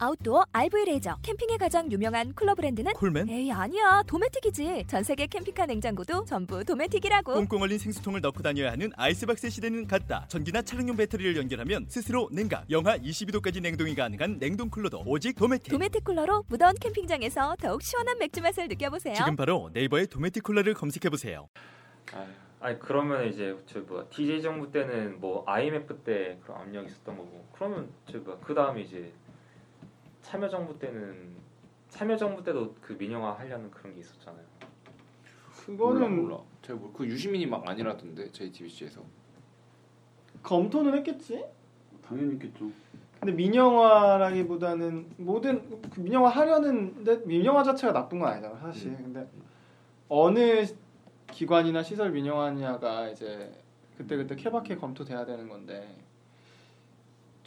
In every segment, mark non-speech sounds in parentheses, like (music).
아웃도어 RV 레저 캠핑에 가장 유명한 쿨러 브랜드는 콜맨? 에이 아니야 도메틱이지 전 세계 캠핑카 냉장고도 전부 도메틱이라고 꽁꽁 얼린 생수통을 넣고 다녀야 하는 아이스박스 시대는 갔다. 전기나 차량용 배터리를 연결하면 스스로 냉각, 영하 22도까지 냉동이 가능한 냉동 쿨러도 오직 도메틱. 도메틱 쿨러로 무더운 캠핑장에서 더욱 시원한 맥주 맛을 느껴보세요 지금 바로 네이버에 도메틱 쿨러를 검색해 보세요. 아유, 아니 그러면 이제 저 뭐야 DJ 정부 때는 뭐 IMF 때 그런 압력이 있었던 거고 그러면 저 뭐야 그 다음에 이제 참여정부 때는 참여정부 때도 그 민영화 하려는 그런 게 있었잖아요. 몰라 그거는 몰라. 제가 뭐, 그 유시민이 막 아니라던데 JTBC에서. 검토는 했겠지. 당연히 있겠죠. 근데 민영화라기보다는 모든 그 민영화 하려는 데 민영화 자체가 나쁜 건 아니잖아 사실. 음. 근데 어느 기관이나 시설 민영화냐가 이제 그때 그때 케바케 검토돼야 되는 건데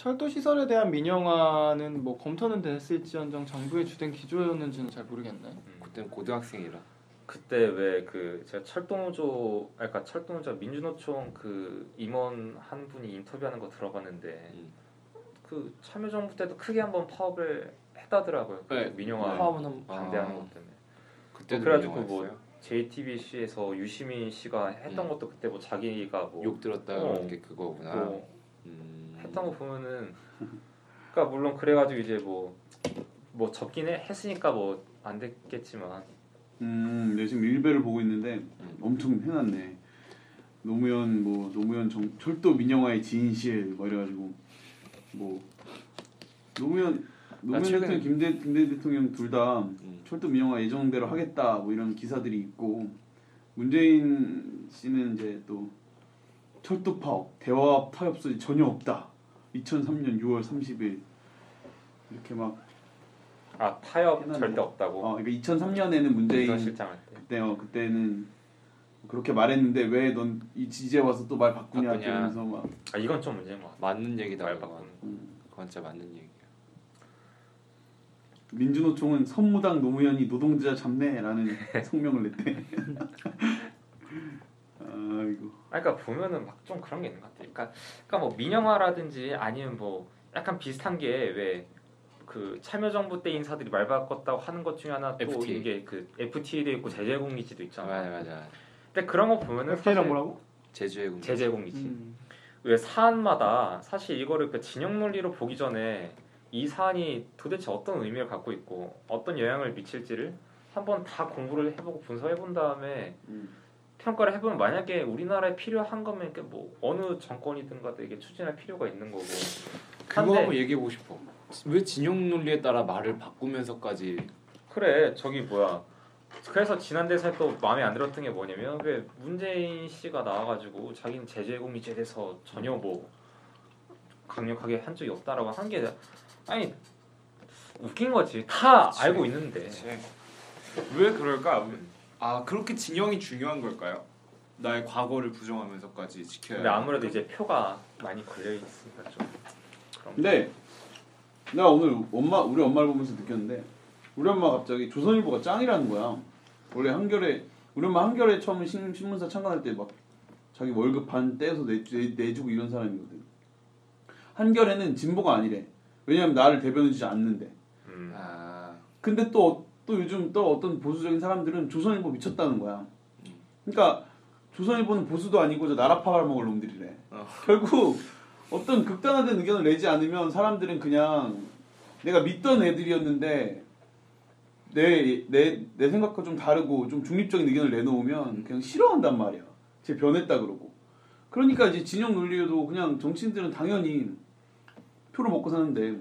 철도 시설에 대한 민영화는 뭐 검토는 됐을지언정 정부의 주된 기조였는지는 잘 모르겠네. 음. 그때는 고등학생이라. 그때 왜 그 제가 철도노조 아니, 그러니까 철도노조 민주노총 그 임원 한 분이 인터뷰하는 거 들어봤는데 음. 그 참여정부 때도 크게 한번 파업을 했다더라고요. 그 네. 민영화 파업은 한 반대하는 아, 것 때문에. 그때도 그래가지고 민영화였어요? JTBC에서 유시민 씨가 했던 음. 것도 그때 뭐 자기가 뭐 욕 들었다 어. 그런 게 그거구나. 뭐 음. 했던 거 보면은 그러니까 물론 그래가지고 이제 뭐뭐 접긴 해, 했으니까 뭐 안 됐겠지만 음, 네, 지금 일베를 보고 있는데 음. 엄청 해놨네. 노무현 뭐 노무현 정, 철도 민영화의 진실 뭐 이래가지고 뭐 노무현 노무현 대통령 김대 김대 대통령 둘다 음. 철도 민영화 예정대로 하겠다 뭐 이런 기사들이 있고 문재인 씨는 이제 또 철도 파업 대화 타협 소지 전혀 없다. 2003년 6월 30일 이렇게 막 아 타협 해놨네. 절대 없다고 어, 그러니까 2003년에는 문재인 비서실장 할 때. 그때 어 그때는 그렇게 말했는데 왜 넌이 지지에 와서 또 말 바꾸냐 바꾸냐. 이러면서 막 아 이건 좀 문제인 것 같아. 맞는 얘기다. 말 그건. 바꾸는. 음. 그건 진짜 맞는 얘기야. 민주노총은 선무당 노무현이 노동자 잡네라는 (laughs) 성명을 냈대. 아이고. 아, 그러니까 보면은 막 좀 그런 게 있는 것 같아. 그러니까, 그러니까 뭐 민영화라든지 아니면 뭐 약간 비슷한 게 왜 그 참여정부 때 인사들이 말 바꿨다고 하는 것 중에 하나 또 FTA. 이게 그 FTA도 있고 제재공기지도 있잖아. 맞아 맞아. 근데 그런 거 보면은 FTA랑 사실 뭐라고? 제주의 군. 제재공기지. 음. 왜 사안마다 사실 이거를 그 진영 논리로 보기 전에 이 사안이 도대체 어떤 의미를 갖고 있고 어떤 영향을 미칠지를 한번 다 공부를 해보고 분석해 본 다음에 음. 평가를 해보면 만약에 우리나라에 필요한 거면 뭐 어느 정권이든 가도 이게 추진할 필요가 있는 거고 그거 한번 얘기해 보고 싶어. 왜 진영 논리에 따라 말을 바꾸면서까지 그래 저기 뭐야 그래서 지난 대선에 또 마음에 안 들었던 게 뭐냐면 왜 문재인 씨가 나와가지고 자기는 제재공기제에 대해서 전혀 뭐 강력하게 한 적이 없다라고 한 게 아니 웃긴 거지 다 그치. 알고 있는데 네. 왜 그럴까? 아 그렇게 진영이 중요한 걸까요? 나의 과거를 부정하면서까지 지켜야. 근데 아무래도 이제 표가 많이 걸려 있으니까 좀 그런. 근데 내가 오늘 엄마 우리 엄마를 보면서 느꼈는데 우리 엄마 갑자기 조선일보가 짱이라는 거야. 원래 한겨레 우리 엄마 한겨레 처음 신, 신문사 창간할 때 막 자기 월급 반 떼서 내, 내, 내주고 이런 사람이거든. 한겨레는 진보가 아니래. 왜냐면 나를 대변해주지 않는데. 음. 아 근데 또, 또 요즘 또 어떤 보수적인 사람들은 조선일보 미쳤다는 거야. 그러니까 조선일보는 보수도 아니고 저 나라 파발먹을 놈들이래. 어. 결국 어떤 극단화된 의견을 내지 않으면 사람들은 그냥 내가 믿던 애들이었는데 내, 내, 내 생각과 좀 다르고 좀 중립적인 의견을 내놓으면 그냥 싫어한단 말이야. 쟤 변했다 그러고. 그러니까 이제 진영 논리에도 그냥 정치인들은 당연히 표를 먹고 사는데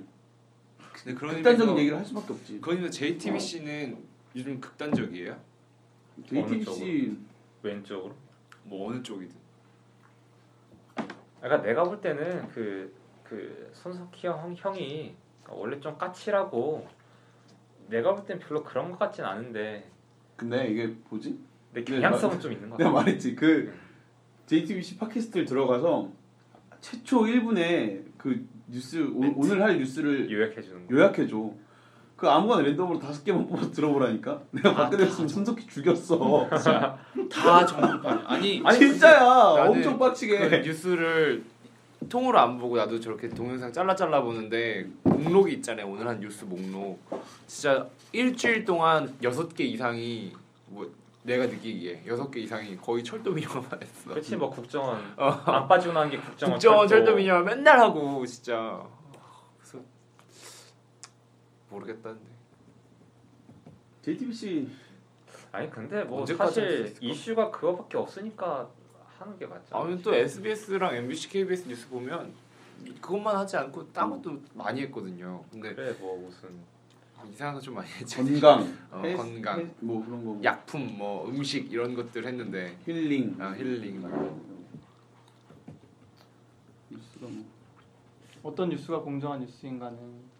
근데 그런 극단적인 얘기를 할 수밖에 없지. 그런 의미에서 JTBC는 요즘 극단적이에요? JTBC 왼쪽으로 뭐 어느 쪽이든. 그러니까 내가 볼 때는 그, 그 손석희 형, 형이 원래 좀 까칠하고 내가 볼 땐 별로 그런 것 같진 않은데 근데 이게 뭐지? 근데 네, 경향성은 맞- 좀 있는 것 내가 같아 말했지 그 JTBC 팟캐스트를 들어가서 최초 1분에 그 뉴스 오, 오늘 할 뉴스를 요약해 주는 거 요약해 줘. 그 아무거나 랜덤으로 다섯 개만 뽑아서 들어보라니까. (laughs) 내가 받게 됐으면 손석희 죽였어. 다 정보판. 아니 (laughs) 아니, 진짜야. 엄청 빡치게. 그 뉴스를 통으로 안 보고 나도 저렇게 동영상 잘라 잘라 보는데 목록이 있잖아요. 오늘 한 뉴스 목록. 진짜 일주일 동안 여섯 개 이상이 뭐 내가 느끼기에 여섯 개 이상이 거의 철도 민영화만 했어. 그렇지 뭐 국정원 안 빠지고 나온 게 국정원, 국정원 철도. 민영화 맨날 하고 진짜. 그래서 모르겠다는데. JTBC 아니 근데 뭐 사실? 이슈가 그거밖에 없으니까 하는 게 맞죠. 아니 또 SBS랑 MBC, KBS 뉴스 보면 그것만 하지 않고 딴 것도 많이 했거든요. 근데 그래 뭐 무슨 이상한 거 좀 많이 했지. 건강, (laughs) 어, 헬스, 건강. 헬스, 뭐 그런 거, 약품 뭐 음식 이런 것들 했는데 힐링, 아, 힐링. 뉴스가 뭐 어떤 뉴스가 공정한 뉴스인가는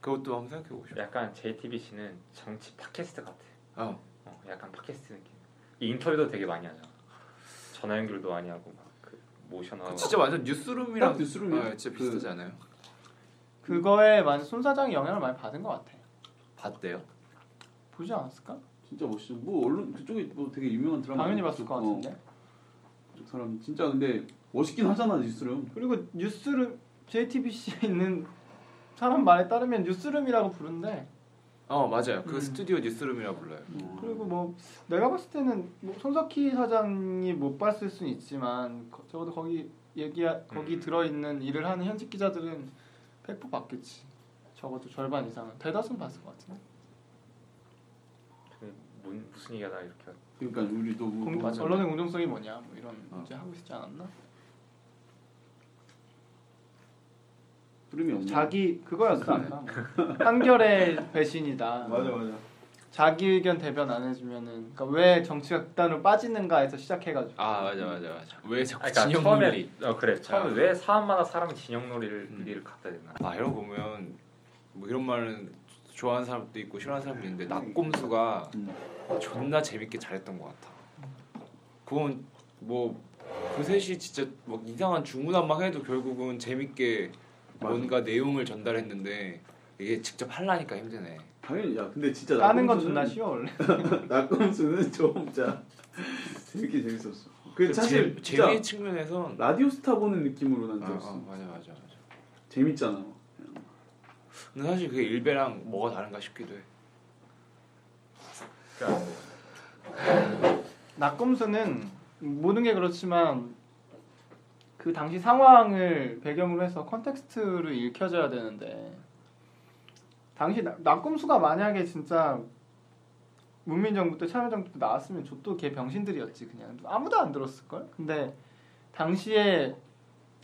그것도 한번 생각해 싶어. 약간 JTBC는 정치 팟캐스트 같아. 어. 어, 약간 팟캐스트 느낌. 인터뷰도 되게 많이 하잖아. 전화 연결도 많이 하고 막 그 모션하고. 그 진짜 완전 뉴스룸이랑 딱 뉴스룸이야. 아, 진짜 그- 비슷하지 않아요? 그거에 많이 손 사장이 영향을 많이 받은 것 같아. 봤대요. 보지 않았을까? 진짜 멋있어. 뭐 언론 그쪽에 뭐 되게 유명한 드라마 당연히 봤을 것 어, 같은데. 그 사람 진짜 근데 멋있긴 하잖아 뉴스룸. 그리고 뉴스룸 JTBC에 있는 사람 말에 따르면 뉴스룸이라고 부른대. 어 맞아요. 그 음. 스튜디오 뉴스룸이라 불러요. 그리고 뭐 내가 봤을 때는 뭐 손석희 사장이 못 봤을 수는 있지만 거- 적어도 거기 얘기 거기 음. 들어 있는 일을 하는 현직 기자들은 100% 봤겠지. 적어도 절반 이상은 대다수는 봤을 것 같은데. 그 문, 무슨 얘기하다 이렇게. 그러니까 우리도 뭐, 공, 맞아. 언론의 공정성이 뭐냐 뭐 이런 어. 문제 하고 있지 않았나? 흐름이 없네. 자기 그거였어 아까 한결의 배신이다. (laughs) 맞아 맞아. 자기 의견 대변 안 해주면은 그러니까 왜 정치가 극단으로 빠지는가에서 시작해가지고 아 맞아 맞아 맞아. 왜 자꾸 그러니까 진영 처음에 논리? 어 그래 처음에 아. 왜 사람마다 사람이 진영 놀이를 음. 를 갖다 대나. 아거 보면 뭐 이런 말은 좋아하는 사람도 있고 싫어하는 사람도 있는데 낙곰수가 음. 존나 재밌게 잘했던 것 같아. 그건 뭐그 셋이 진짜 뭐 이상한 중구난방 해도 결국은 재밌게 맞아. 뭔가 내용을 전달했는데 이게 직접 하려니까 힘드네. 당연히 야 근데 진짜 까는 건 존나 쉬워 원래. (laughs) 낙검수는 좀 진짜 재밌게 재밌었어. 그 사실 재, 재미의 측면에선 라디오 스타 보는 느낌으로 난 아, 들었어. 아, 맞아 맞아 맞아. 재밌잖아. 근데 사실 그게 일베랑 뭐가 다른가 싶기도 해. 그러니까 낙검수는 모든 게 그렇지만 그 당시 상황을 배경으로 해서 context를 읽혀져야 되는데 당시 나- 나꼼수가 만약에 진짜 문민정부 때 참여정부 때 나왔으면 저도 걔 병신들이었지 그냥 아무도 안 들었을 걸. 근데 당시에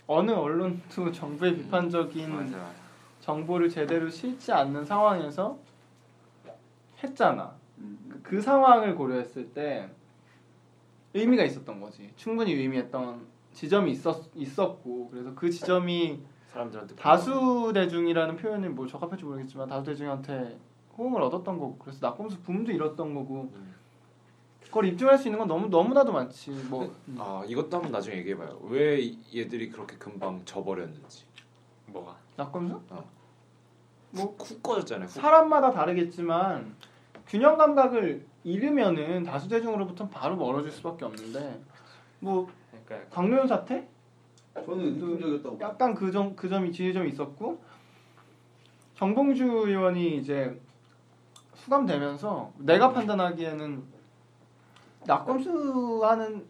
어느 언론도 (laughs) 정부의 비판적인 맞아 맞아. 정보를 제대로 싣지 않는 상황에서 했잖아. 음. 그- 그 상황을 고려했을 때 의미가 있었던 거지. 충분히 의미했던 지점이 있었 있었고 그래서 그 지점이 사람들한테 다수 대중이라는 표현이 뭐 적합할지 모르겠지만 다수 대중한테 호응을 얻었던 거고 그래서 낙검수 붐도 일었던 거고 음. 그걸 입증할 수 있는 건 너무 너무나도 많지. 뭐 음. 아 이것도 한번 나중에 얘기해봐요. 왜 이- 얘들이 그렇게 금방 져버렸는지. 뭐가 낙검수? 뭐쿡 꺼졌잖아요. 쿡. 사람마다 다르겠지만 균형 감각을 잃으면은 다수 대중으로부터 바로 멀어질 수밖에 없는데 뭐 그러니까 강요연 사태 저는 긍정적이었다고. 약간 그점그 점이 지점이 있었고 정봉주 의원이 이제 수감되면서 내가 판단하기에는 낙검수 하는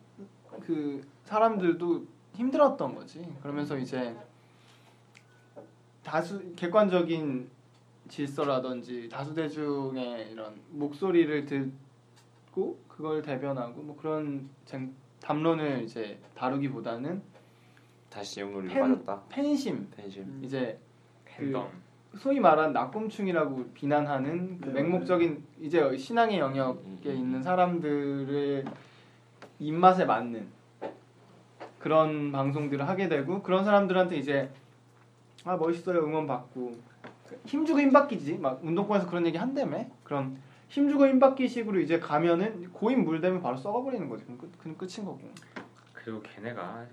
그 사람들도 힘들었던 거지. 그러면서 이제 다수 객관적인 질서라든지 다수 대중의 이런 목소리를 듣고 그걸 대변하고 뭐 그런 쟁, 담론을 이제 다루기보다는 다시 영놀이 팬- 빠졌다. 팬심 팬심. 이제 팬덤. 소위 말한 낙곰충이라고 비난하는 그 네, 맹목적인 이제 신앙의 영역에 음. 있는 사람들의 입맛에 맞는 그런 방송들을 하게 되고 그런 사람들한테 이제 아 멋있어요 응원 받고 힘주고 힘받기지 막 운동권에서 그런 얘기 한다며 그런 힘주고 힘받기식으로 이제 가면은 고인 물되면 바로 썩어버리는 거지 그럼, 끝, 그럼 끝인 거고 그리고 걔네가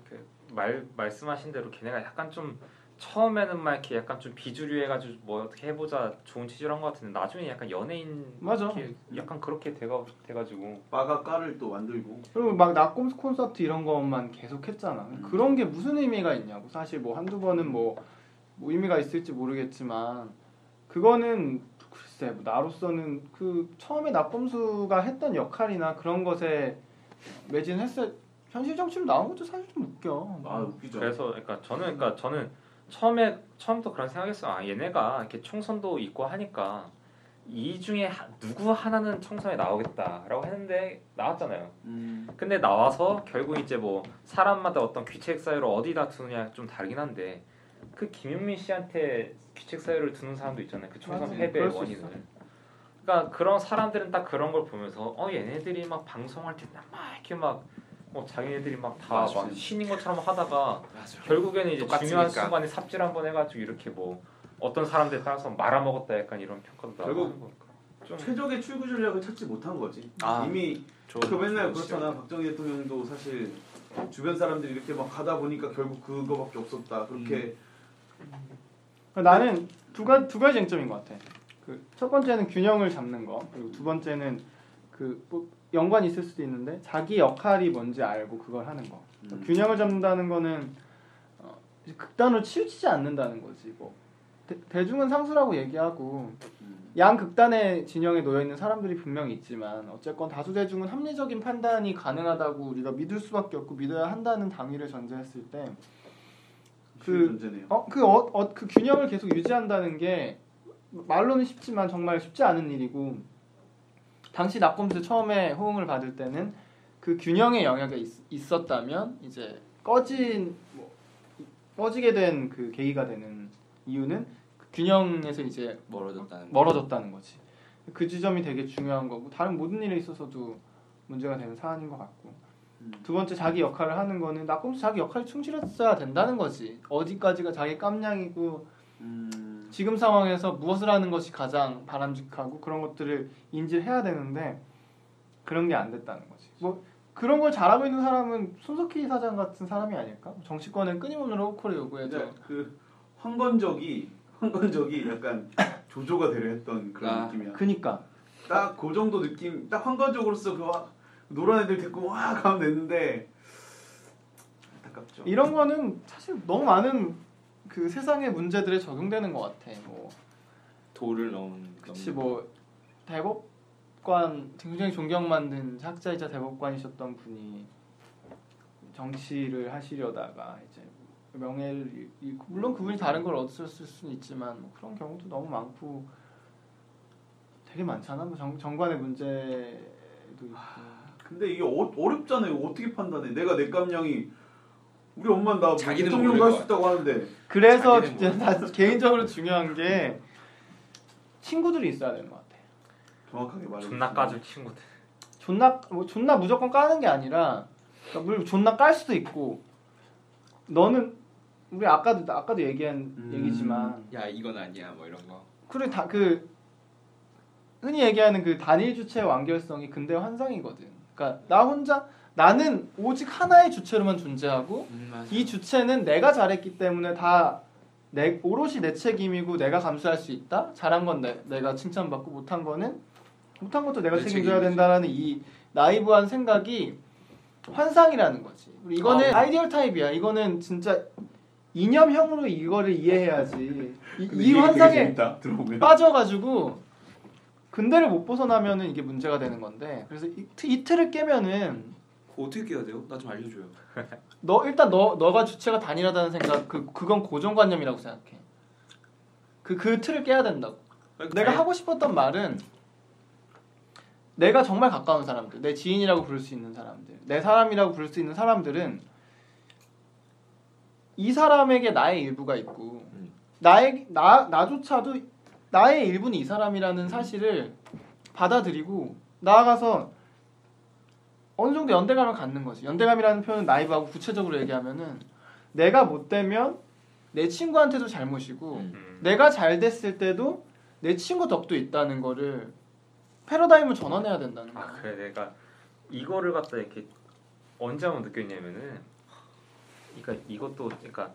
그말 말씀하신 대로 걔네가 약간 좀 처음에는 막 이렇게 약간 좀 비주류해가지고 뭐 어떻게 해보자 좋은 취지로 한 것 같은데 나중에 약간 연예인 맞아. 약간 그렇게 돼가 돼가지고 빠가 까를 또 만들고 그리고 막 낙곰 콘서트 이런 것만 계속 했잖아. 음. 그런 게 무슨 의미가 있냐고. 사실 뭐 한두 번은 뭐, 뭐 의미가 있을지 모르겠지만 그거는 글쎄 뭐 나로서는 그 처음에 낙곰수가 했던 역할이나 그런 것에 매진했을 현실 정치로 나온 것도 사실 좀 웃겨. 아 웃기죠. 그래서 그러니까 저는 그러니까 저는 처음에 처음부터 그런 생각했어. 아 얘네가 이렇게 총선도 있고 하니까 이 중에 하- 누구 하나는 총선에 나오겠다라고 했는데 나왔잖아요. 음, 근데 나와서 결국 이제 뭐 사람마다 어떤 귀책 사유를 어디다 두느냐 좀 다르긴 한데 그 김용민 씨한테 귀책 사유를 두는 사람도 있잖아요. 그 총선 맞아. 패배 원인을. 그러니까 그런 사람들은 딱 그런 걸 보면서 어 얘네들이 막 방송할 때막 이렇게 막뭐 자기네들이 막 다. 막 신인 것처럼 하다가 맞아. 결국에는 이제 똑같으니까. 중요한 순간에 삽질 한 번 해가지고 이렇게 뭐 어떤 사람들에 따라서 말아먹었다 약간 이런 평가도 결국 좀 최적의 출구 전략을 찾지 못한 거지. 아, 이미 그 맨날 그렇잖아. 박정희 대통령도 사실 주변 사람들이 이렇게 막 가다 보니까 결국 그거밖에 없었다. 그렇게 나는 두 가지 두 가지 쟁점인 것 같아. 그 첫 번째는 균형을 잡는 거 그리고 두 번째는 그 뭐 연관이 있을 수도 있는데 자기 역할이 뭔지 알고 그걸 하는 거. 음. 균형을 잡는다는 거는 어, 극단으로 치우치지 않는다는 거지. 뭐 대, 대중은 상수라고 얘기하고 음. 양 극단의 진영에 놓여 있는 사람들이 분명히 있지만 어쨌건 다수 대중은 합리적인 판단이 가능하다고 우리가 믿을 수밖에 없고 믿어야 한다는 당위를 전제했을 때 그 그-. 어, 그, 어, 어, 그 균형을 계속 유지한다는 게 말로는 쉽지만 정말 쉽지 않은 일이고 당시 낙검수 처음에 호응을 받을 때는 그 균형의 영역에 있, 었다면 이제 꺼진 뭐, 꺼지게 된 그 계기가 되는 이유는 그 균형에서 이제 멀어졌다는 거. 멀어졌다는 거지. 그 지점이 되게 중요한 거고 다른 모든 일에 있어서도 문제가 되는 사안인 것 같고 음. 두 번째 자기 역할을 하는 거는 낙검수 자기 역할에 충실했어야 된다는 거지. 어디까지가 자기 깜냥이고 음. 지금 상황에서 무엇을 하는 것이 가장 바람직하고 그런 것들을 인지를 해야 되는데 그런 게 안 됐다는 거지. 뭐 그런 걸 잘하고 있는 사람은 손석희 사장 같은 사람이 아닐까? 정치권은 끊임없는 로컬을 요구해도 근데 그 황건적이 황건적이 약간 (coughs) 조조가 되려 했던 그런 아, 느낌이야. 그니까 딱 그 정도 느낌, 딱 황건적으로서 그 와- 노란 애들 데리고 와 가면 됐는데 안타깝죠. 이런 거는 사실 너무 많은 그 세상의 문제들에 적용되는 것 같아. 뭐 도를 넣은 그치 뭐 대법관 굉장히 존경 받는 학자이자 대법관이셨던 분이 정치를 하시려다가 이제 명예를 잃- 잃고 물론 그분이 다른 걸 얻었을 수는 있지만 뭐 그런 경우도 너무 많고 되게 많잖아. 뭐 정, 정관의 문제도 있고. 근데 이게 어, 어렵잖아요. 어떻게 판단해? 내가 내 깜냥이 우리 엄마 자기는 대통령 것 있다고 하는데 그래서 진짜 다 개인적으로 중요한 게 친구들이 있어야 되는 것 같아. 정확하게 말해. 존나 까줄 친구들. 존나 뭐 존나 무조건 까는 게 아니라 그러니까 물론 존나 깔 수도 있고 너는 우리 아까도 아까도 얘기한 음. 얘기지만 야 이건 아니야 뭐 이런 거. 그래 다 그 흔히 얘기하는 그 단일 주체의 완결성이 근대 환상이거든. 그러니까 나 혼자 나는 오직 하나의 주체로만 존재하고 음. 이 주체는 내가 잘했기 때문에 다 내, 오롯이 내 책임이고 내가 감수할 수 있다. 잘한 건 내, 내가 칭찬받고 못한 거는 못한 것도 내가 내 책임져야 책임이지. 된다라는 이 나이브한 생각이 환상이라는 거지. 이거는 아. ideal type이야. 이거는 진짜 이념형으로 이거를 이해해야지. 이, 이 환상에 빠져가지고 근대를 못 벗어나면은 이게 문제가 되는 건데 그래서 이, 틀을 깨면은 그거 어떻게 깨야 돼요? 나 좀 알려줘요. (laughs) 너 일단 너 너가 주체가 단일하다는 생각 그 그건 고정관념이라고 생각해. 그그 틀을 깨야 된다고. 내가 하고 싶었던 말은 내가 정말 가까운 사람들, 내 지인이라고 부를 수 있는 사람들, 내 사람이라고 부를 수 있는 사람들은 이 사람에게 나의 일부가 있고 음. 나의 나 나조차도 나의 일부는 이 사람이라는 사실을 받아들이고 나아가서 어느 정도 연대감을 갖는 거지. 연대감이라는 표현은 나이브하고 구체적으로 얘기하면은 내가 못 되면 내 친구한테도 잘못이고 음. 음. 내가 잘 됐을 때도 내 친구 덕도 있다는 거를 패러다임을 전환해야 된다는 거야. 아 그래 내가 이거를 갖다 이렇게 언제 한번 느꼈냐면은 그러니까 이것도 그러니까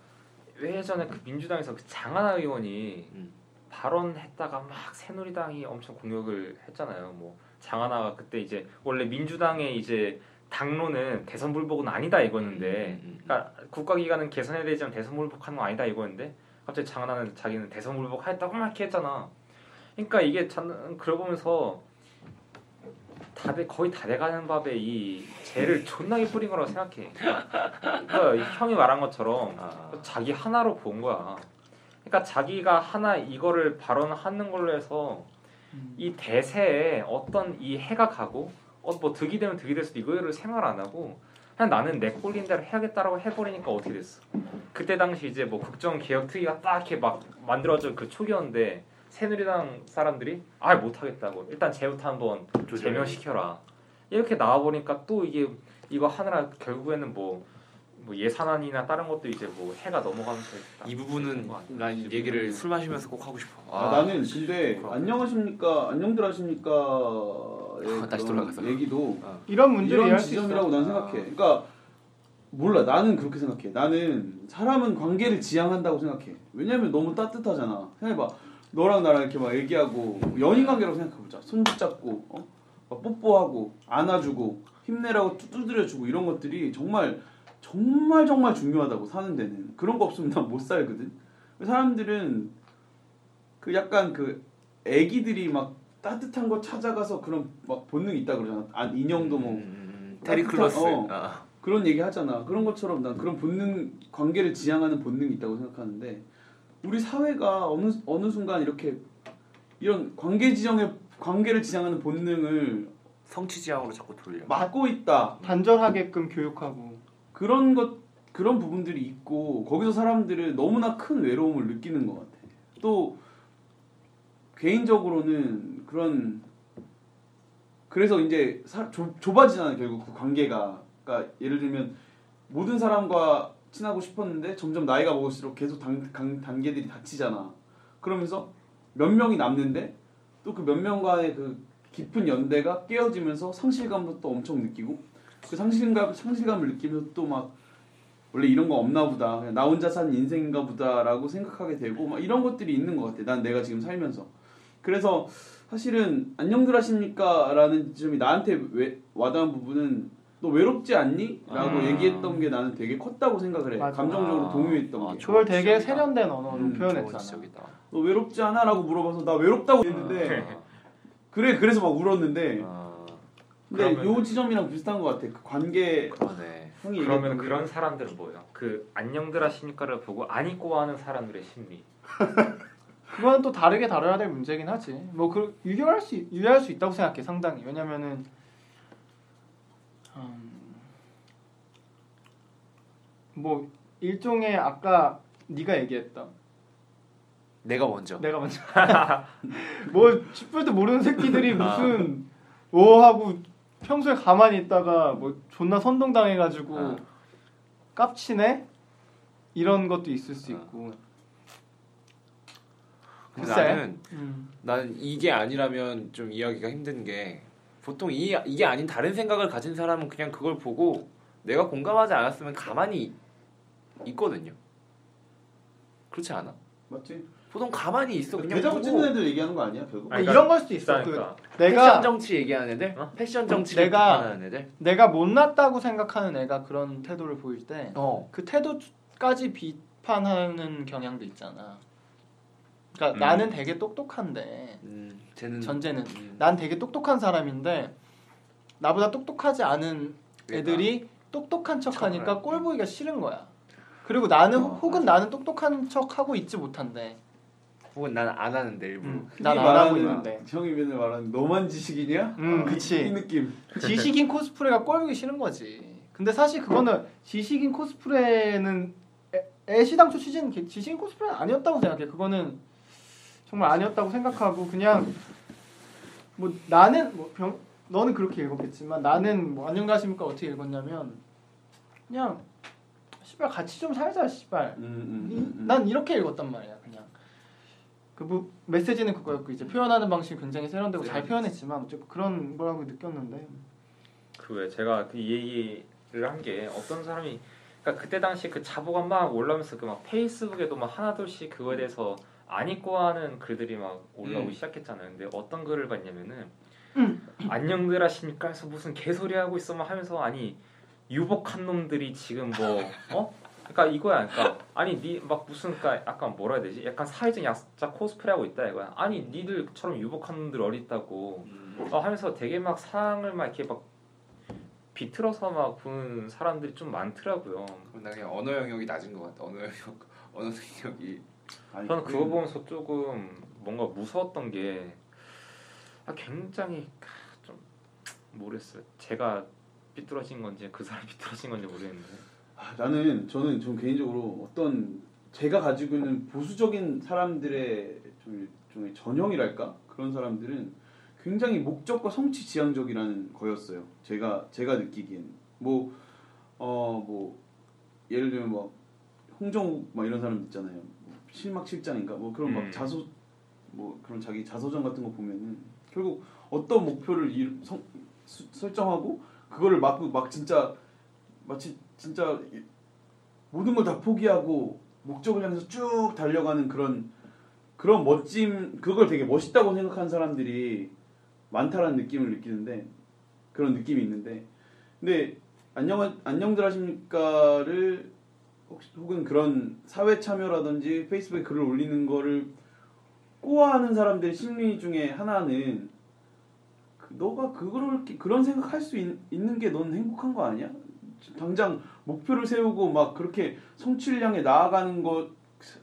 왜 예전에 그 민주당에서 그 장하나 의원이 음. 발언했다가 막 새누리당이 엄청 공격을 했잖아요. 뭐 장하나가 그때 이제 원래 민주당의 이제 당론은 대선 불복은 아니다 이거였는데 음, 음, 음. 그러니까 국가기관은 개선해야 되지만 대선 불복하는 거 아니다 이거였는데 갑자기 장하나는 자기는 대선 불복하겠다고 막 이렇게 했잖아. 그러니까 이게 전 그러고 보면서 다돼 거의 다 돼가는 밥에 이 죄를 존나게 뿌린 거라고 생각해. 그러니까 이 형이 말한 것처럼 아, 자기 하나로 본 거야. 그러니까 자기가 하나 이거를 발언하는 걸로 해서 음. 이 대세에 어떤 이 해가 가고 어 뭐 득이 되면 득이 될 수도 이거를 생각을 안 하고 그냥 나는 내 꼴린 대로 해야겠다라고 해버리니까 어떻게 됐어? 그때 당시 이제 뭐 국정 개혁 특위가 딱 이렇게 막 만들어진 그 초기였는데 새누리당 사람들이 아 못하겠다고 일단 제부터 한번 제명시켜라 이렇게 나와 보니까 또 이게 이거 하느라 결국에는 뭐, 뭐 예산안이나 다른 것도 이제 뭐 해가 넘어가면서 이 부분은 뭐난이 얘기를 술 마시면서 꼭 하고 싶어. 아, 나는 근데 그럼. 안녕하십니까 안녕들 하십니까 아, (laughs) 다시 돌아가서. 얘기도 이런 문제를 이런 수 있어. 지점이라고 난 생각해. 그러니까 몰라 나는 그렇게 생각해. 나는 사람은 관계를 지향한다고 생각해. 왜냐면 너무 따뜻하잖아. 생각해봐. 너랑 나랑 이렇게 막 얘기하고 연인 관계라고 생각해보자. 손 붙잡고 어? 막 뽀뽀하고 안아주고 힘내라고 두- 두드려주고 이런 것들이 정말 정말 정말 중요하다고 사는 데는 그런 거 없으면 난 못 살거든. 사람들은 그 약간 그 애기들이 막 따뜻한 거 찾아가서 그런 막 본능이 있다 그러잖아. 아, 인형도 뭐 음, 음, 음. 테리 클로스. 어. 아. 그런 얘기 하잖아. 그런 것처럼 난 그런 본능 관계를 지향하는 본능이 있다고 생각하는데 우리 사회가 어느 어느 순간 이렇게 이런 관계 지정의 관계를 지향하는 본능을 성취 지향으로 자꾸 돌려. 막고 있다. 단절하게끔 교육하고 그런 것 그런 부분들이 있고 거기서 사람들은 너무나 큰 외로움을 느끼는 것 같아. 또 개인적으로는 그런 그래서 이제 좁아지잖아요 결국 그 관계가. 그러니까 예를 들면 모든 사람과 친하고 싶었는데 점점 나이가 먹을수록 계속 단, 단, 단계들이 닫히잖아. 그러면서 몇 명이 남는데 또 그 몇 명과의 그 깊은 연대가 깨어지면서 상실감도 또 엄청 느끼고 그 상실감 상실감을 느끼면서 또 막 원래 이런 거 없나 보다 그냥 나 혼자 산 인생인가 보다라고 생각하게 되고 막 이런 것들이 있는 것 같아 난 내가 지금 살면서 그래서 사실은 안녕들 하십니까라는 점이 나한테 왜, 와닿은 부분은 너 외롭지 않니? 라고 아. 얘기했던 게 나는 되게 컸다고 생각을 해 맞아. 감정적으로 아. 동요했던 아, 게 그걸 되게 지적이다. 세련된 언어로 음, 표현했잖아. 지적이다. 너 외롭지 않아? 라고 물어봐서 나 외롭다고 했는데 그래 그래서 막 울었는데 아, 근데 그러면- 요 지점이랑 비슷한 것 같아 그 관계 그러네. 형이 그러면 그런 사람들은 뭐예요? 그 안녕들 하십니까를 보고 안 입고 하는 사람들의 심리. (laughs) 그건 또 다르게 다뤄야 될 문제긴 하지. 뭐그 유효할 수 있- 유효할 수 있다고 생각해 상당히. 왜냐면은 음, 뭐 일종의 아까 네가 얘기했던 내가 먼저. 내가 먼저 (laughs) 뭐 10분도 모르는 새끼들이 아. 무슨 오 하고 평소에 가만히 있다가 뭐 존나 선동당해가지고 아. 깝치네 이런 것도 있을 수 아. 있고 근데 글쎄. 나는 음. 난 이게 아니라면 좀 이해하기가 힘든 게 보통 이 이게 아닌 다른 생각을 가진 사람은 그냥 그걸 보고 내가 공감하지 않았으면 가만히 있거든요. 그렇지 않아? 맞지? 보통 가만히 있어 그냥 대자고 보고 찍는 애들 얘기하는 거 아니야 결국? 아니, 이런 걸 수도 있어. 그 그러니까 패션 내가 정치 얘기하는 애들, 어? 패션 정치 내가- 비판하는 애들. 내가 못났다고 생각하는 애가 그런 태도를 보일 때그 어. 태도까지 비판하는 경향도 있잖아. 그러니까 음. 나는 되게 똑똑한데 음, 쟤는 전제는 음, 난 되게 똑똑한 사람인데 나보다 똑똑하지 않은 애들이 똑똑한 척하니까 꼴 보기가 싫은 거야. 그리고 나는 어, 혹은 나는 똑똑한 척 하고 있지 못한데 혹은 난 안 하는데 일부러. 음, 난안 하고 말하는- 있는데 형이 맨날 말하는 너만 지식이냐? 음, 이- 그치. 이 느낌. 지식인 코스프레가 꼴보기 싫은 거지. 근데 사실 그거는 지식인 코스프레는 애, 애시당초 취지는 게- 지식인 코스프레는 아니었다고 생각해. 그거는 정말 아니었다고 생각하고 그냥 뭐 나는 뭐 병, 너는 그렇게 읽었겠지만 나는 뭐 안녕하십니까 어떻게 읽었냐면 그냥 씨발 같이 좀 살자 씨발. 음, 음, 이- 음, 음. 난 이렇게 읽었단 말이야 그냥 그 뭐, 메시지는 그거였고 이제 표현하는 방식이 굉장히 세련되고 잘 표현했지만 어쨌든 그런 거라고 느꼈는데 그왜 제가 그이 얘기를 한 게 어떤 사람이 그러니까 그때 당시 그 자보가 막 올라오면서 그 막 페이스북에도 막 하나둘씩 그거에 대해서 안 읽고 하는 글들이 막 올라오기 음. 시작했잖아요. 근데 어떤 글을 봤냐면은 안녕들 하십니까? 해서 무슨 개소리 하고 있어 막 하면서 아니 유복한 놈들이 지금 뭐 어? 그러니까 이거야. 그러니까 아니 니 막 무슨 그러니까 약간 뭐라 해야 되지? 약간 사회적 약자 코스프레 하고 있다 이거야. 아니 니들처럼 유복한 놈들 어디 있다고 음. 어, 하면서 되게 막 상을 막 이렇게 막 비틀어서 막 보는 사람들이 좀 많더라고요. 그럼 나 그냥 언어 영역이 낮은 것 같아. 언어 영역 (laughs) 언어 영역이 아니, 저는 그거 그게- 보면서 조금 뭔가 무서웠던 게 아, 굉장히 좀 모르겠어요. 제가 삐뚤어진 건지 그 사람이 삐뚤어진 건지 모르겠는데. 아, 나는 저는 좀 개인적으로 어떤 제가 가지고 있는 보수적인 사람들의 좀 일종의 전형이랄까 그런 사람들은 굉장히 목적과 성취 지향적이라는 거였어요. 제가 제가 느끼기엔 뭐 어 뭐 예를 들면 뭐 홍정욱 막 이런 사람 있잖아요. 뭐 실막 실장인가 뭐 그런 막 음. 자소 뭐 그런 자기 자서전 같은 거 보면은 결국 어떤 목표를 이- 성- 수- 설정하고 그거를 막막 진짜 마치 진짜 이- 모든 걸 다 포기하고 목적을 향해서 쭉 달려가는 그런 그런 멋짐 그걸 되게 멋있다고 생각하는 사람들이 많다라는 느낌을 느끼는데 그런 느낌이 있는데. 근데 안녕 안녕들 하십니까를 혹시 혹은 그런 사회 참여라든지 페이스북에 글을 올리는 거를 꼬아하는 사람들의 심리 중에 하나는 그 너가 그걸 그런 생각할 수 있, 있는 게 넌 행복한 거 아니야? 당장 목표를 세우고 막 그렇게 성취를 향해 나아가는 것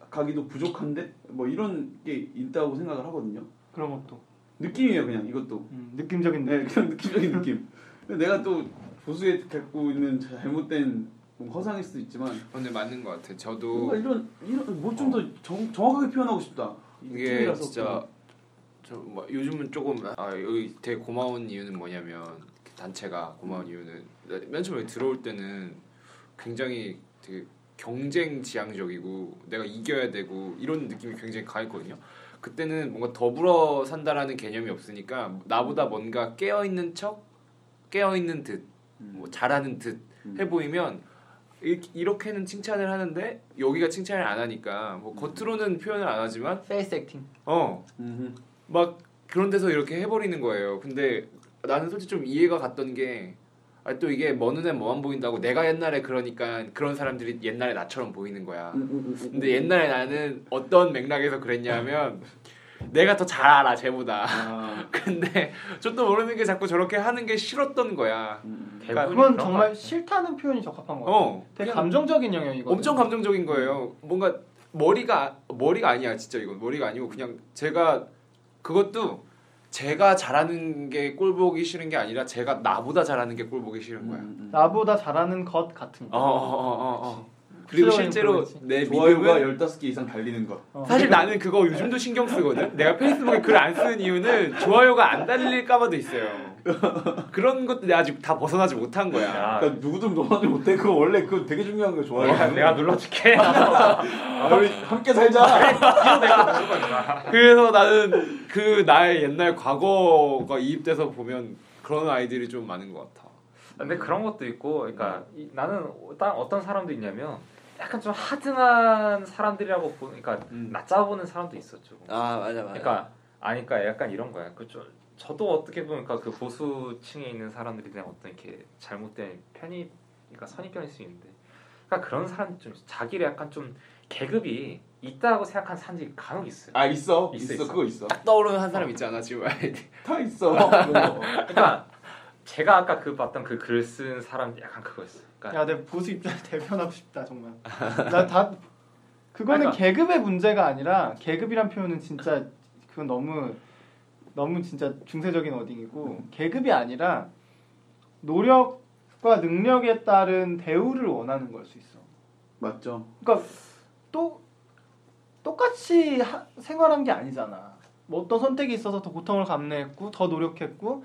가기도 부족한데 뭐 이런 게 있다고 생각을 하거든요. 그런 것도 느낌이에요 그냥 이것도. 음, 느낌적인 네, 그냥 느낌적인 느낌. 근데 내가 또 보수에 갖고 있는 잘못된 뭐 허상일 수도 있지만 근데 맞는 것 같아. 저도 뭔가 이런 이런 뭐 좀더 정확하게 표현하고 싶다. 이게 진짜 저 뭐 요즘은 조금 아 여기 되게 고마운 이유는 뭐냐면 단체가 고마운 이유는 맨 처음에 들어올 때는 굉장히 되게 경쟁 지향적이고 내가 이겨야 되고 이런 느낌이 굉장히 강했거든요. 그때는 뭔가 더불어 산다라는 개념이 없으니까 나보다 뭔가 깨어 있는 척, 깨어 있는 듯, 뭐 잘하는 듯 음. 해 보이면 이- 이렇게는 칭찬을 하는데 여기가 칭찬을 안 하니까 뭐 겉으로는 표현을 안 하지만 face acting. 어 음흠. 막 그런 데서 이렇게 해버리는 거예요. 근데 나는 솔직히 좀 이해가 갔던 게, 아, 또 이게 뭐 눈에 뭐만 보인다고 내가 옛날에 그러니까 그런 사람들이 옛날에 나처럼 보이는 거야. 음, 음, 음, 음. 근데 옛날에 나는 어떤 맥락에서 그랬냐면, (laughs) 내가 더 잘 알아, 쟤보다. 아, (laughs) 근데 저도 모르는 게 자꾸 저렇게 하는 게 싫었던 거야. 음. 대부분이 그건 정말 것 싫다는 표현이 적합한 것 같아요. 어. 되게 감정적인 영역이거든요. 엄청 감정적인 거예요. 뭔가 머리가 머리가 아니야 진짜 이건 머리가 아니고 그냥 제가 그것도 제가 잘하는 게 꼴 보기 싫은 게 아니라 제가 나보다 잘하는 게 꼴 보기 싫은 거야. 음, 음. 나보다 잘하는 것 같은 거. 어, 어, 어, 어, 어. 그리고 실제로. 내 좋아요가 믿음은 15개 이상 달리는 것. 어. 사실 나는 그거 요즘도 신경 쓰거든. 내가 페이스북에 글 안 쓰는 이유는 좋아요가 안 달릴까봐도 있어요. 그런 것도 내가 아직 다 벗어나지 못한 거야. 야, 그러니까 누구든 넘어가지 못해. 그거 원래 그거 되게 중요한 거 좋아요. 내가, 내가 눌러줄게. (laughs) 아, 우리 함께 살자. (laughs) 그래서 나는 그 나의 옛날 과거가 이입돼서 보면 그런 아이들이 좀 많은 것 같아. 근데 그런 것도 있고, 그러니까 이- 나는 딱 어떤 사람도 있냐면 약간 좀 하등한 사람들이라고 보니까 음. 낮잡아보는 사람도 있었죠. 아 맞아 맞아. 그러니까 아니까 약간 이런 거야. 그 저, 저도 어떻게 보면 그그 보수층에 있는 사람들에 대한 어떤 이렇게 잘못된 편입, 그러니까 선입견일 수 있는데, 그러니까 그런 사람 좀 자기를 약간 좀 계급이 있다고 생각하는 사람들이 간혹 있어요. 아 있어. 있어, 있어. 있어. 그거 있어. 딱 떠오르는 한 사람 있지 않아 지금? 다 있어. 그거. (laughs) 그러니까 제가 아까 그 봤던 그 글 쓴 사람 약간 그거였어. 그러니까 야, 내 보수 입장을 (laughs) 대변하고 싶다 정말. (laughs) 나 다 그거는 그러니까- 계급의 문제가 아니라 계급이란 표현은 진짜 그건 너무 너무 진짜 중세적인 어딩이고 계급이 아니라 노력과 능력에 따른 대우를 원하는 걸 수 있어. 맞죠. 그러니까 또 똑같이 하- 생활한 게 아니잖아. 뭐 어떤 선택이 있어서 더 고통을 감내했고 더 노력했고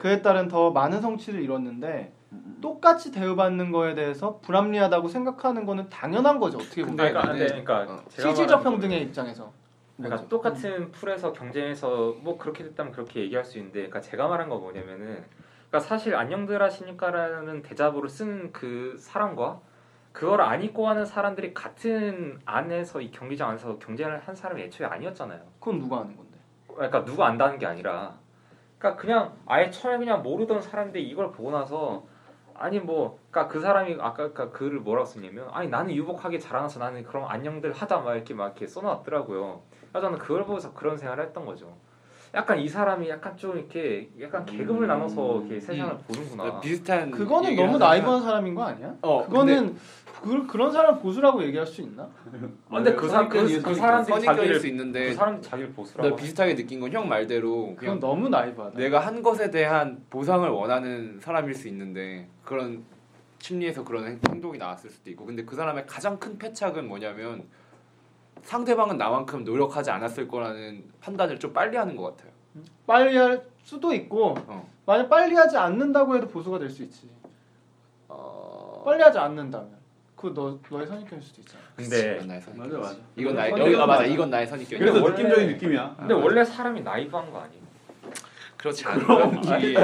그에 따른 더 많은 성취를 이뤘는데 똑같이 대우받는 거에 대해서 불합리하다고 생각하는 거는 당연한 거죠 어떻게 보면 근데 그러니까, 나는- 근데 그러니까 어. 제가 실질적 말하는 거는 평등의 입장에서 그러니까 똑같은 풀에서 경쟁해서 뭐 그렇게 됐다면 그렇게 얘기할 수 있는데, 그러니까 제가 말한 거 뭐냐면은, 그러니까 사실 안녕들 하시니까라는 대자보를 쓴그 사람과 그걸 안 입고 하는 사람들이 같은 안에서 이 경기장 안에서 경쟁을 한 사람이 애초에 아니었잖아요. 그건 누가 하는 건데? 그러니까 누가 안다는 게 아니라 그러니까 그냥 아예 처음에 그냥 모르던 사람인데 이걸 보고 나서 아니 뭐 그러니까 그 사람이 아까 그 글을 뭐라고 썼냐면 아니 나는 유복하게 자라나서 나는 그런 안녕들 하자 막 이렇게 막 이렇게 써놨더라고요. 그래서 저는 그걸 보고서 그런 생각을 했던 거죠. 약간 이 사람이 약간 좀 이렇게 약간 계급을 음. 나눠서 이렇게 세상을 보는구나. 그러니까 비슷한 그거는 너무 나이브한 사람인 거 아니야? 어, 그거는 그, 그런 사람 보수라고 얘기할 수 있나? 근데 그 사람 그, 그 사람들이 자기를 수 있는데 그 사람들이 자기를 보수라고. 나 비슷하게 느낀 건 형 말대로 그건 너무 나이브하다. 내가 한 것에 대한 보상을 원하는 사람일 수 있는데 그런 심리에서 그런 행- 행동이 나왔을 수도 있고 근데 그 사람의 가장 큰 패착은 뭐냐면 상대방은 나만큼 노력하지 않았을 거라는 판단을 좀 빨리 하는 것 같아요. 빨리 할 수도 있고 어. 만약 빨리 하지 않는다고 해도 보수가 될 수 있지. 어... 빨리 하지 않는다면 그너 너의 선입견일 수도 있잖아. 근데 이건 나의 선입견. 맞아 맞아. 이건 나의 선입견은 여기가 맞아. 맞아. 이건 나의 선입견. 그래서 느낌적인 느낌이야. 근데 원래 사람이 나이브한 거 아니에요? 그렇지 않은 느낌이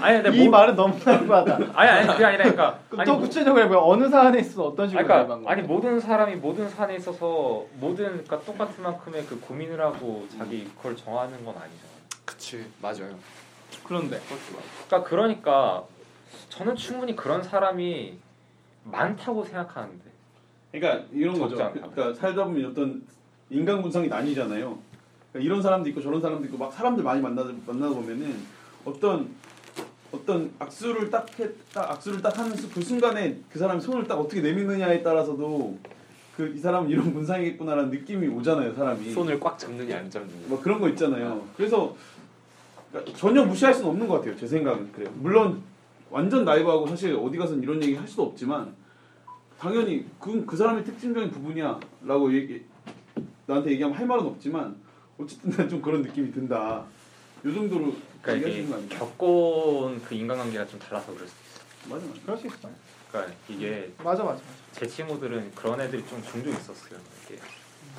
아니 근데 이 뭐, 말은 너무 나이브하다. 아니 아니 그게 아니라 그러니까 (laughs) 아니, 또 뭐- 구체적으로 해봐요. 어느 사안에 있어서 어떤 식으로 그러니까? 아니 모든 사람이 모든 사안에 있어서 모든 그러니까 똑같은 만큼의 그 고민을 하고 자기 그걸 정하는 건 아니잖아요. 그치 맞아요. 그런데 그러니까 그러니까 저는 충분히 그런 사람이 많다고 생각하는데 그러니까 이런 거죠. 적지 않다. 그러니까 살다 보면 어떤 인간 군상이 나뉘잖아요. 그러니까 이런 사람도 있고 저런 사람도 있고 막 사람들 많이 만나 만나다 보면은 어떤 어떤 악수를 딱, 해, 딱 악수를 딱 하는 수- 그 순간에 그 사람이 손을 딱 어떻게 내미느냐에 따라서도 그 이 사람은 이런 군상이겠구나라는 느낌이 오잖아요, 사람이. 손을 꽉 잡느냐 안 잡느냐. 뭐 그런 거 있잖아요. 그래서 그러니까 전혀 무시할 수는 없는 것 같아요. 제 생각은 그래요. 물론 완전 나이브하고 사실 어디 가서는 이런 얘기 할 수도 없지만 당연히 그건 그 사람의 특징적인 부분이야라고 얘기 나한테 얘기하면 할 말은 없지만 어쨌든 난 좀 그런 느낌이 든다. 요 정도로 그러니까 수 이게? 겪어온 그 인간관계가 좀 달라서 그럴 수도 있어. 맞아 맞아. 그럴 수 있어. 그러니까 이게 맞아 맞아. 제 친구들은 그런 애들이 좀 종종 있었어요. 이렇게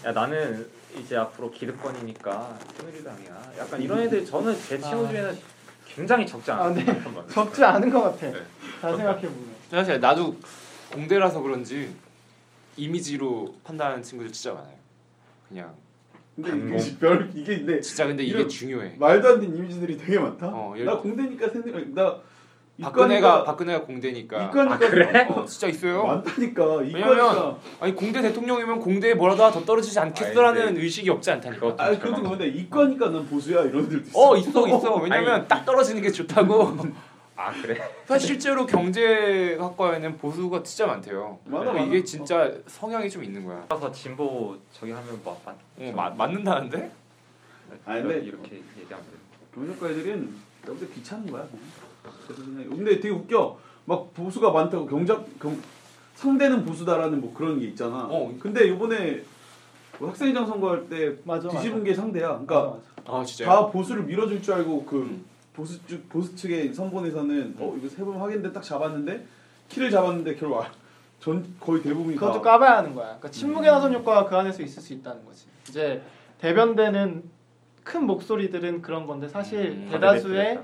야 나는 이제 앞으로 기득권이니까 새누리당이야. 약간 이런 애들 저는 제 친구 아. 중에는 굉장히 적지 아, 않아요. 네. 적지 않은 것 같아. 네. 잘 생각해 보면. 사실 나도 공대라서 그런지 이미지로 판단하는 친구들 진짜 많아요. 그냥 근데. 이게 별 이게 근데 진짜 근데 이게 이런- 중요해. 말도 안 되는 이미지들이 되게 많다. 어, 나 공대니까 새누리 나 박근혜가 이과니까- 박근혜가 공대니까. 이과니까 아, 그래? 어, 진짜 있어요. 많다니까 왜냐면 이과니까 아니 공대 대통령이면 공대에 뭐라도 하나 더 떨어지지 않겠어라는 아니, 의식이 없지 않다니까. 그것도 아 그것도 절망- 근데 이과니까 난 보수야 이런 애들도 있어. 어 있어 있어. 왜냐면 아니, 딱 떨어지는 게 좋다고. (laughs) 아 그래? 사실 실제로 경제학과에는 보수가 진짜 많대요. 맞아, 맞아. 이게 진짜 성향이 좀 있는 거야. 그래서 진보 저기 하면 뭐 맞, 어, 마, 맞는다는데? 아니, 근데- 이렇게 얘기하면 돼. 경영과 애들은 여기서 귀찮은 거야. 그냥. 근데 되게 웃겨. 막 보수가 많다고 경작 경 상대는 보수다라는 뭐 그런 게 있잖아. 어. 근데 이번에 뭐 학생회장 선거할 때 맞아 뒤집은 맞아. 게 상대야. 맞아, 그러니까 맞아. 아 진짜요? 다 보수를 밀어줄 줄 알고 그 음. 보수 측 보수 측의 선본에서는 어 이거 세번 하겠는데 딱 잡았는데 키를 잡았는데 결국 아, 전 거의 대부분이 그것도 다 까봐야 하는 거야. 그러니까 침묵의 나선 효과가 그 안에서 있을 수 있다는 거지. 이제 대변되는 큰 목소리들은 그런 건데 사실 음. 대다수의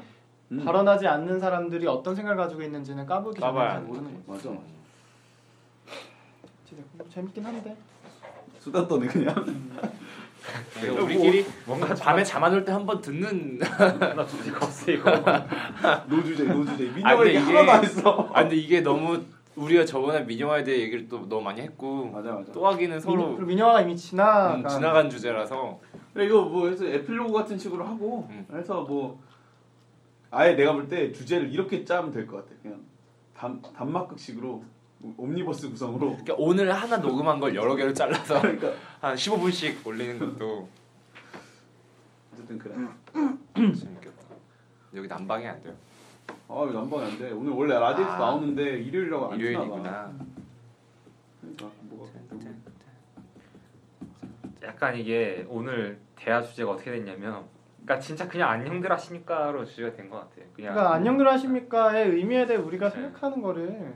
음. 발언하지 않는 사람들이 어떤 생각을 가지고 있는지는 까보기 전에 모르는 거지. 맞아. 진짜 뭐 재밌긴 한데. 수다 떠네 그냥. 그러니까 우리끼리 뭔가 밤에 잠 안 올 때 한 번 듣는 나 주제가 없어 이거. 노주제 노주제 아, 민영아 이게- 하나도 안 했어. 아 근데 이게 너무 우리가 저번에 민영화에 대해 얘기를 또 너무 많이 했고 맞아 맞아. 또 하기는 서로 그리고 민영화가 이미 지나간. 음, 지나간 주제라서 그래 이거 뭐 해서 에필로그 같은 식으로 하고 음. 해서 뭐 아예 내가 볼 때 주제를 이렇게 짜면 될 것 같아. 그냥 단 단막극식으로 옴니버스 구성으로. 그러니까 오늘 하나 녹음한 걸 여러 개로 잘라서 그러니까 한 15분씩 올리는 것도 어쨌든 그래. 재밌겠다. 여기 난방이 안 돼요. 아 난방이 안 돼. 오늘 원래 라디오에서 아. 나오는데 일요일이라고 안. 일요일이구나. 그러니까 뭐가 약간 이게 오늘 대화 주제가 어떻게 됐냐면, 그러니까 진짜 그냥 안녕들 하십니까로 주제가 된 것 같아요. 그냥 그러니까 안녕들 하십니까의 의미에 대해 우리가 네. 생각하는 거를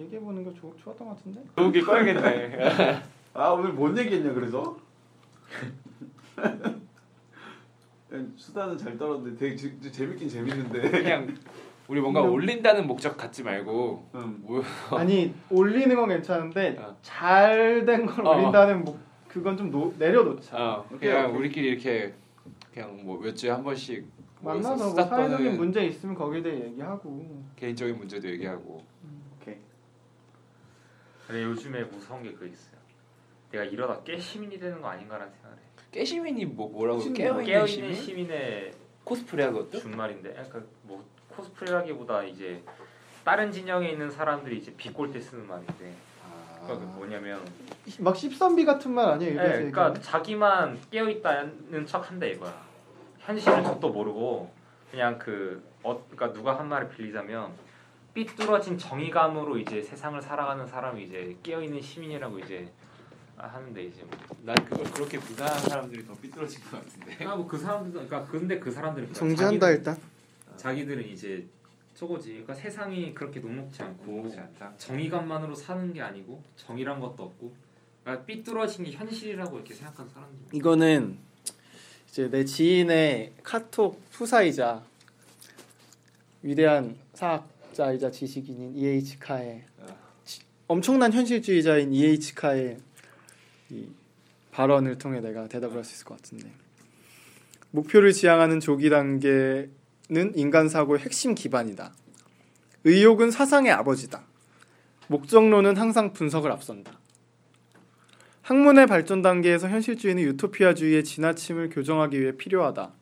얘기해 보는 게 좋, 좋았던 것 같은데. 여기 꺼야겠네. (laughs) 아 오늘 뭔 얘기했냐 그래서? (laughs) 수다는 잘 떨었는데 되게 재, 재밌긴 재밌는데 그냥 우리 뭔가 그냥- 올린다는 목적 갖지 말고 음. 뭐 (laughs) 아니 올리는 건 괜찮은데 어. 잘된 걸 어. 올린다는 뭐 그건 좀 노, 내려놓자. 어, 그냥 오케이. 우리끼리 이렇게 그냥 뭐 몇 주에 한 번씩 모여서 만나서 뭐 사회적인 문제 있으면 거기에 대해 얘기하고. 개인적인 문제도 얘기하고. 근데 요즘에 무서운 게 그거 있어요. 내가 이러다 깨 시민이 되는 거 아닌가라는 생각을 해. 깨시민이 뭐 뭐라고 시민, 깨어 있는 깨어있는 시민 시민의 코스프레 하거든. 준말인데, 그러니까 뭐 코스프레라기보다 이제 다른 진영에 있는 사람들이 이제 비꼴 때 쓰는 말인데, 그러니까 그 뭐냐면, 막 십선비 같은 말 아니에요? 예, 이게 그러니까 자기만 깨어 있다는 척한다 이거야. 현실을 척도 모르고 그냥 그, 어, 그러니까 누가 한 말을 빌리자면. 삐뚤어진 정의감으로 이제 세상을 살아가는 사람이 이제 깨어 있는 시민이라고 이제 하는데 이제 뭐난 그걸 그렇게 비난하는 사람들이 더 삐뚤어진 것 같은데. 그러니까 뭐그 사람들도 그러니까 근데 그 사람들은 정지한다 자기들- 일단. 자기들은 이제 저거지. 그러니까 세상이 그렇게 녹록지 않고. 정의감만으로 사는 게 아니고 정의란 것도 없고 그러니까 삐뚤어진 게 현실이라고 이렇게 생각하는 사람들. 이거는 이제 내 지인의 카톡 후사이자 위대한 사학 자이자 지식인인 E.H. 카의 지- 엄청난 현실주의자인 E.H. 카의 이 발언을 통해 내가 대답을 할 수 있을 것 같은데 목표를 지향하는 조기 단계는 인간 사고의 핵심 기반이다. 의욕은 사상의 아버지다. 목적론은 항상 분석을 앞선다. 학문의 발전 단계에서 현실주의는 유토피아주의의 지나침을 교정하기 위해 필요하다.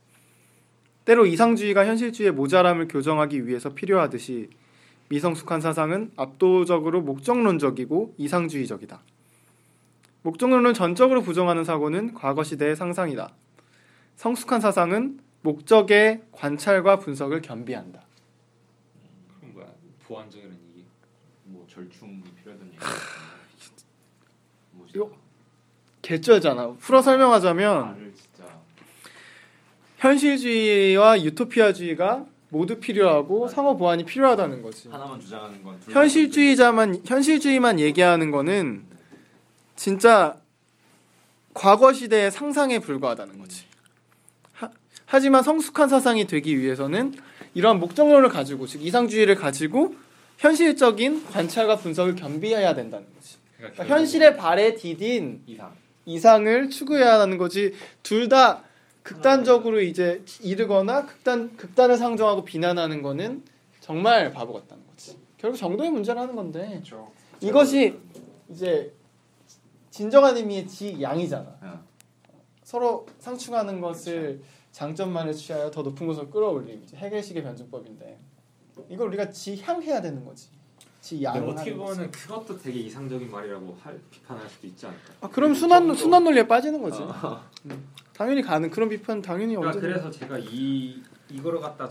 때로 이상주의가 현실주의의 모자람을 교정하기 위해서 필요하듯이 미성숙한 사상은 압도적으로 목적론적이고 이상주의적이다. 목적론을 전적으로 부정하는 사고는 과거 시대의 상상이다. 성숙한 사상은 목적의 관찰과 분석을 겸비한다. 그럼 뭐야? 보완적이라는 얘기. 뭐 절충이 필요하던 얘기. 이거 개쩌잖아. 풀어 설명하자면 현실주의와 유토피아주의가 모두 필요하고 상호 보완이 필요하다는 거지. 하나만 주장하는 건둘 현실주의자만 현실주의만 얘기하는 거는 진짜 과거 시대의 상상에 불과하다는 거지. 하, 하지만 성숙한 사상이 되기 위해서는 이러한 목적론을 가지고 즉 이상주의를 가지고 현실적인 관찰과 분석을 겸비해야 된다는 거지. 그러니까 그러니까 현실의 발에 디딘 이상. 이상을 추구해야 하는 거지. 둘 다 극단적으로 이제 이르거나 극단 극단을 상정하고 비난하는 거는 정말 바보 같다는 거지. 결국 정도의 문제라는 건데 그렇죠. 이것이 이제 진정한 의미의 지양이잖아. 어. 서로 상충하는 것을 장점만을 취하여 더 높은 곳으로 끌어올림. 이제 해결식의 변증법인데 이걸 우리가 지향해야 되는 거지. 지양. 근데 어떻게 보면은 그것도 되게 이상적인 말이라고 할, 비판할 수도 있지 않을까? 아, 그럼 순환 순환 논리에 빠지는 거지. 어. 음. 당연히 가는 그런 비판 당연히 그러니까 언제 그래서 제가 이 이거를 갖다